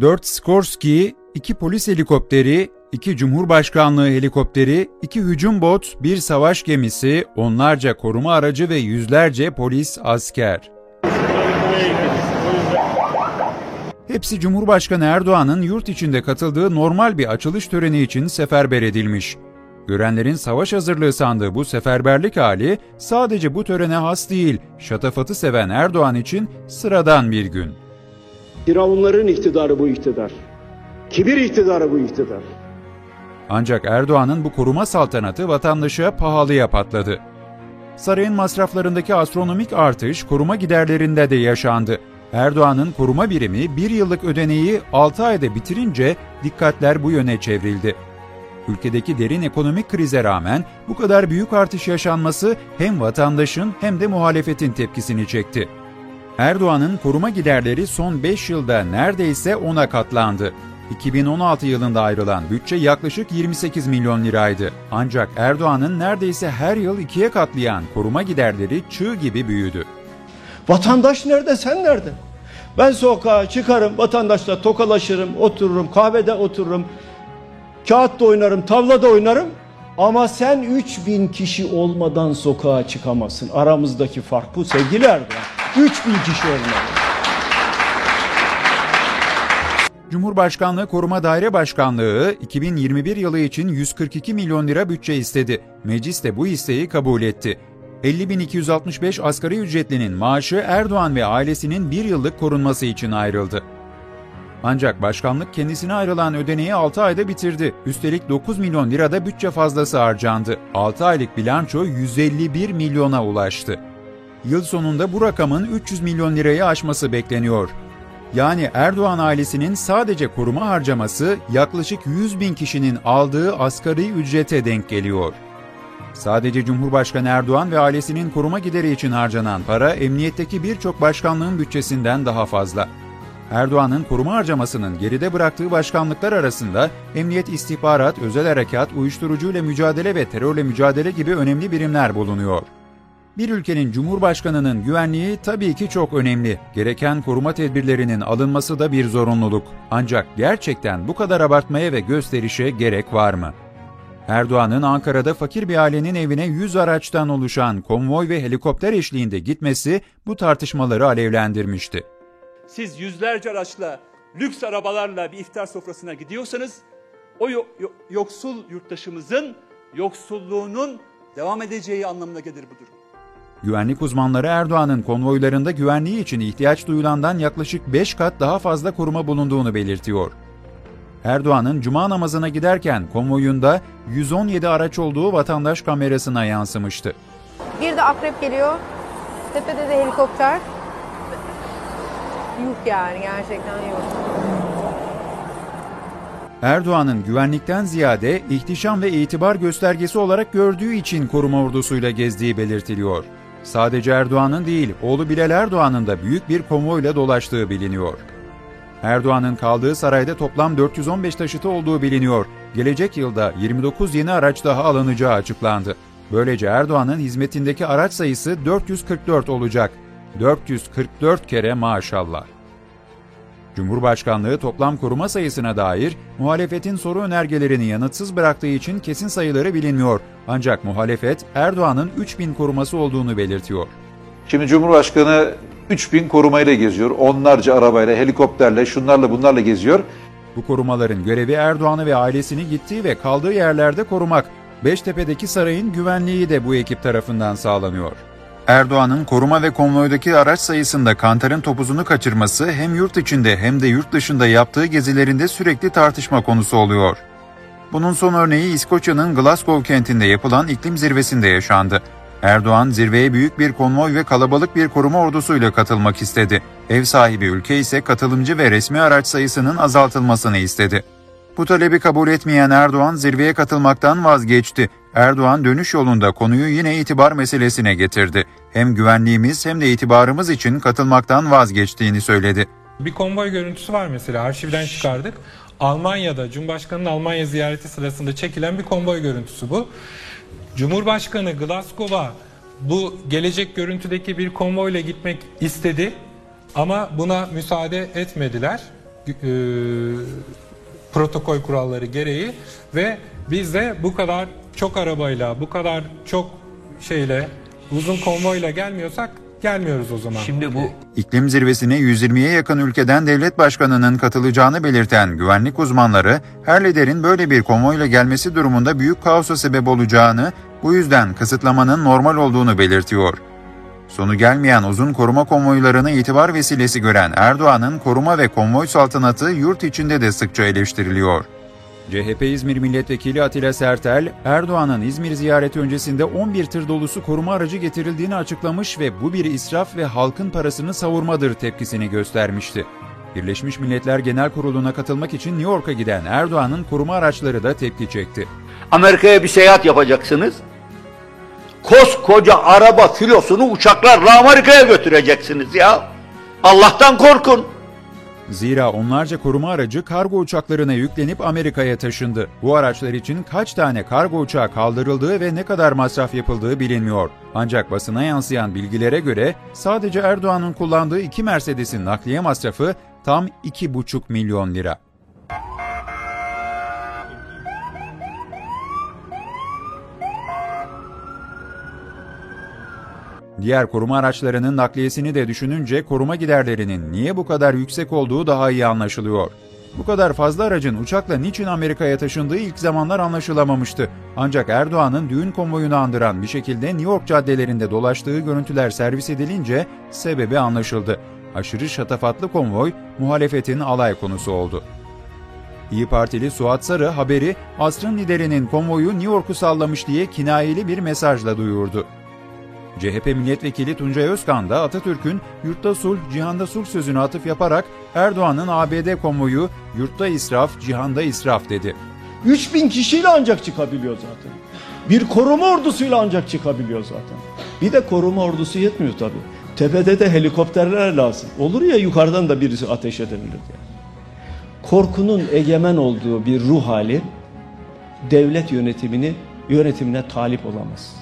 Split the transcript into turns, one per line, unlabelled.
4 Skorsky, 2 polis helikopteri, 2 Cumhurbaşkanlığı helikopteri, 2 hücum bot, 1 savaş gemisi, onlarca koruma aracı ve yüzlerce polis asker. Hepsi Cumhurbaşkanı Erdoğan'ın yurt içinde katıldığı normal bir açılış töreni için seferber edilmiş. Görenlerin savaş hazırlığı sandığı bu seferberlik hali sadece bu törene has değil, şatafatı seven Erdoğan için sıradan bir gün.
Firavunların iktidarı bu iktidar. Kibir iktidarı bu iktidar.
Ancak Erdoğan'ın bu koruma saltanatı vatandaşa pahalıya patladı. Sarayın masraflarındaki astronomik artış koruma giderlerinde de yaşandı. Erdoğan'ın koruma birimi bir yıllık ödeneği 6 ayda bitirince dikkatler bu yöne çevrildi. Ülkedeki derin ekonomik krize rağmen bu kadar büyük artış yaşanması hem vatandaşın hem de muhalefetin tepkisini çekti. Erdoğan'ın koruma giderleri son 5 yılda neredeyse 10'a katlandı. 2016 yılında ayrılan bütçe yaklaşık 28 milyon liraydı. Ancak Erdoğan'ın neredeyse her yıl ikiye katlayan koruma giderleri çığ gibi büyüdü.
Vatandaş nerede sen nerede? Ben sokağa çıkarım vatandaşla tokalaşırım otururum kahvede otururum. Kağıt da oynarım tavla da oynarım. Ama sen 3000 kişi olmadan sokağa çıkamazsın. Aramızdaki fark bu sevgili Erdoğan. 3000 kişi olmadan.
Cumhurbaşkanlığı Koruma Daire Başkanlığı 2021 yılı için 142 milyon lira bütçe istedi. Meclis de bu isteği kabul etti. 50.265 asgari ücretlinin maaşı Erdoğan ve ailesinin bir yıllık korunması için ayrıldı. Ancak başkanlık kendisine ayrılan ödeneği 6 ayda bitirdi. Üstelik 9 milyon lirada bütçe fazlası harcandı. 6 aylık bilanço 151 milyona ulaştı. Yıl sonunda bu rakamın 300 milyon lirayı aşması bekleniyor. Yani Erdoğan ailesinin sadece koruma harcaması yaklaşık 100 bin kişinin aldığı asgari ücrete denk geliyor. Sadece Cumhurbaşkanı Erdoğan ve ailesinin koruma gideri için harcanan para emniyetteki birçok başkanlığın bütçesinden daha fazla. Erdoğan'ın koruma harcamasının geride bıraktığı başkanlıklar arasında Emniyet İstihbarat, Özel Harekat, Uyuşturucuyla Mücadele ve Terörle Mücadele gibi önemli birimler bulunuyor. Bir ülkenin cumhurbaşkanının güvenliği tabii ki çok önemli. Gereken koruma tedbirlerinin alınması da bir zorunluluk. Ancak gerçekten bu kadar abartmaya ve gösterişe gerek var mı? Erdoğan'ın Ankara'da fakir bir ailenin evine 100 araçtan oluşan konvoy ve helikopter eşliğinde gitmesi bu tartışmaları alevlendirmişti.
Siz yüzlerce araçla, lüks arabalarla bir iftar sofrasına gidiyorsanız o yo- yo- yoksul yurttaşımızın yoksulluğunun devam edeceği anlamına gelir bu durum.
Güvenlik uzmanları Erdoğan'ın konvoylarında güvenliği için ihtiyaç duyulandan yaklaşık 5 kat daha fazla koruma bulunduğunu belirtiyor. Erdoğan'ın cuma namazına giderken konvoyunda 117 araç olduğu vatandaş kamerasına yansımıştı.
Bir de akrep geliyor. Tepede de helikopter. Yuh yani gerçekten yuh.
Erdoğan'ın güvenlikten ziyade ihtişam ve itibar göstergesi olarak gördüğü için koruma ordusuyla gezdiği belirtiliyor. Sadece Erdoğan'ın değil, oğlu Bilal Erdoğan'ın da büyük bir konvoyla dolaştığı biliniyor. Erdoğan'ın kaldığı sarayda toplam 415 taşıtı olduğu biliniyor. Gelecek yılda 29 yeni araç daha alınacağı açıklandı. Böylece Erdoğan'ın hizmetindeki araç sayısı 444 olacak. 444 kere maşallah. Cumhurbaşkanlığı toplam koruma sayısına dair muhalefetin soru önergelerini yanıtsız bıraktığı için kesin sayıları bilinmiyor. Ancak muhalefet Erdoğan'ın 3000 koruması olduğunu belirtiyor.
Şimdi Cumhurbaşkanı 3000 korumayla geziyor. Onlarca arabayla, helikopterle, şunlarla bunlarla geziyor.
Bu korumaların görevi Erdoğan'ı ve ailesini gittiği ve kaldığı yerlerde korumak. Beştepe'deki sarayın güvenliği de bu ekip tarafından sağlanıyor. Erdoğan'ın koruma ve konvoydaki araç sayısında kantarın topuzunu kaçırması hem yurt içinde hem de yurt dışında yaptığı gezilerinde sürekli tartışma konusu oluyor. Bunun son örneği İskoçya'nın Glasgow kentinde yapılan iklim zirvesinde yaşandı. Erdoğan zirveye büyük bir konvoy ve kalabalık bir koruma ordusuyla katılmak istedi. Ev sahibi ülke ise katılımcı ve resmi araç sayısının azaltılmasını istedi. Bu talebi kabul etmeyen Erdoğan zirveye katılmaktan vazgeçti. Erdoğan dönüş yolunda konuyu yine itibar meselesine getirdi. Hem güvenliğimiz hem de itibarımız için katılmaktan vazgeçtiğini söyledi.
Bir konvoy görüntüsü var mesela arşivden çıkardık. Almanya'da Cumhurbaşkanı'nın Almanya ziyareti sırasında çekilen bir konvoy görüntüsü bu. Cumhurbaşkanı Glasgow'a bu gelecek görüntüdeki bir konvoyla gitmek istedi ama buna müsaade etmediler. e, protokol kuralları gereği ve biz de bu kadar çok arabayla, bu kadar çok şeyle, uzun konvoyla gelmiyorsak gelmiyoruz o zaman.
Şimdi bu
İklim zirvesine 120'ye yakın ülkeden devlet başkanının katılacağını belirten güvenlik uzmanları, her liderin böyle bir konvoyla gelmesi durumunda büyük kaosa sebep olacağını, bu yüzden kısıtlamanın normal olduğunu belirtiyor. Sonu gelmeyen uzun koruma konvoylarını itibar vesilesi gören Erdoğan'ın koruma ve konvoy saltanatı yurt içinde de sıkça eleştiriliyor. CHP İzmir Milletvekili Atilla Sertel, Erdoğan'ın İzmir ziyareti öncesinde 11 tır dolusu koruma aracı getirildiğini açıklamış ve bu bir israf ve halkın parasını savurmadır tepkisini göstermişti. Birleşmiş Milletler Genel Kurulu'na katılmak için New York'a giden Erdoğan'ın koruma araçları da tepki çekti.
Amerika'ya bir seyahat yapacaksınız. Koskoca araba filosunu uçaklarla Amerika'ya götüreceksiniz ya. Allah'tan korkun.
Zira onlarca koruma aracı kargo uçaklarına yüklenip Amerika'ya taşındı. Bu araçlar için kaç tane kargo uçağı kaldırıldığı ve ne kadar masraf yapıldığı bilinmiyor. Ancak basına yansıyan bilgilere göre sadece Erdoğan'ın kullandığı iki Mercedes'in nakliye masrafı tam 2,5 milyon lira. Diğer koruma araçlarının nakliyesini de düşününce koruma giderlerinin niye bu kadar yüksek olduğu daha iyi anlaşılıyor. Bu kadar fazla aracın uçakla niçin Amerika'ya taşındığı ilk zamanlar anlaşılamamıştı. Ancak Erdoğan'ın düğün konvoyunu andıran bir şekilde New York caddelerinde dolaştığı görüntüler servis edilince sebebi anlaşıldı. Aşırı şatafatlı konvoy muhalefetin alay konusu oldu. İyi Partili Suat Sarı haberi asrın liderinin konvoyu New York'u sallamış diye kinayeli bir mesajla duyurdu. CHP milletvekili Tuncay Özkan da Atatürk'ün yurtta sulh, cihanda sulh sözünü atıf yaparak Erdoğan'ın ABD konvoyu yurtta israf, cihanda israf dedi.
3000 kişiyle ancak çıkabiliyor zaten. Bir koruma ordusuyla ancak çıkabiliyor zaten. Bir de koruma ordusu yetmiyor tabii. Tepede de helikopterler lazım. Olur ya yukarıdan da birisi ateş edebilir diye. Korkunun egemen olduğu bir ruh hali devlet yönetimini yönetimine talip olamaz.